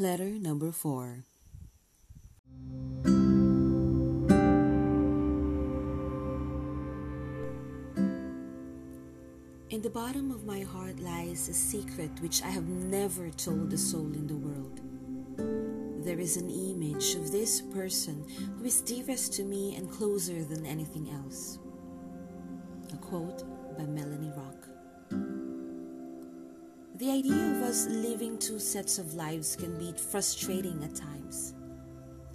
Letter number four. In the bottom of my heart lies a secret which I have never told a soul in the world. There is an image of this person who is dearest to me and closer than anything else. A quote by Melanie Rock. The idea of us living two sets of lives can be frustrating at times,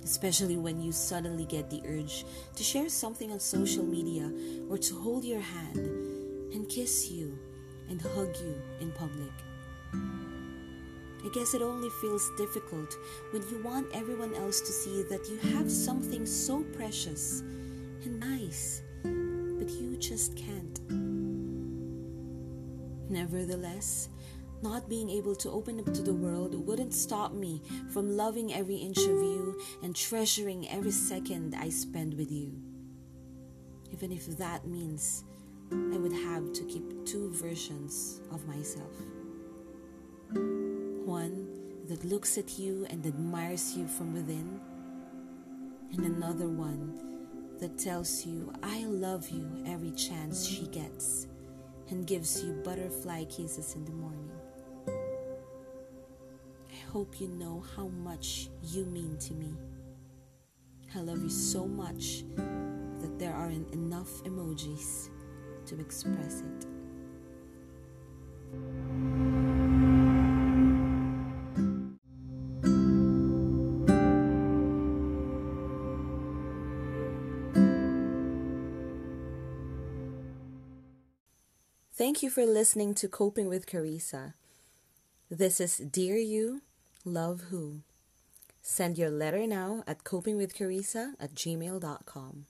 especially when you suddenly get the urge to share something on social media or to hold your hand and kiss you and hug you in public. I guess it only feels difficult when you want everyone else to see that you have something so precious and nice, but you just can't. Nevertheless, not being able to open up to the world wouldn't stop me from loving every inch of you and treasuring every second I spend with you. Even if that means I would have to keep two versions of myself one that looks at you and admires you from within, and another one that tells you, I love you every chance she gets and gives you butterfly kisses in the morning. Hope you know how much you mean to me. I love you so much that there aren't enough emojis to express it. Thank you for listening to Coping with Carissa. This is Dear You, Love Who. Send your letter now at copingwithcarissa at gmail.com.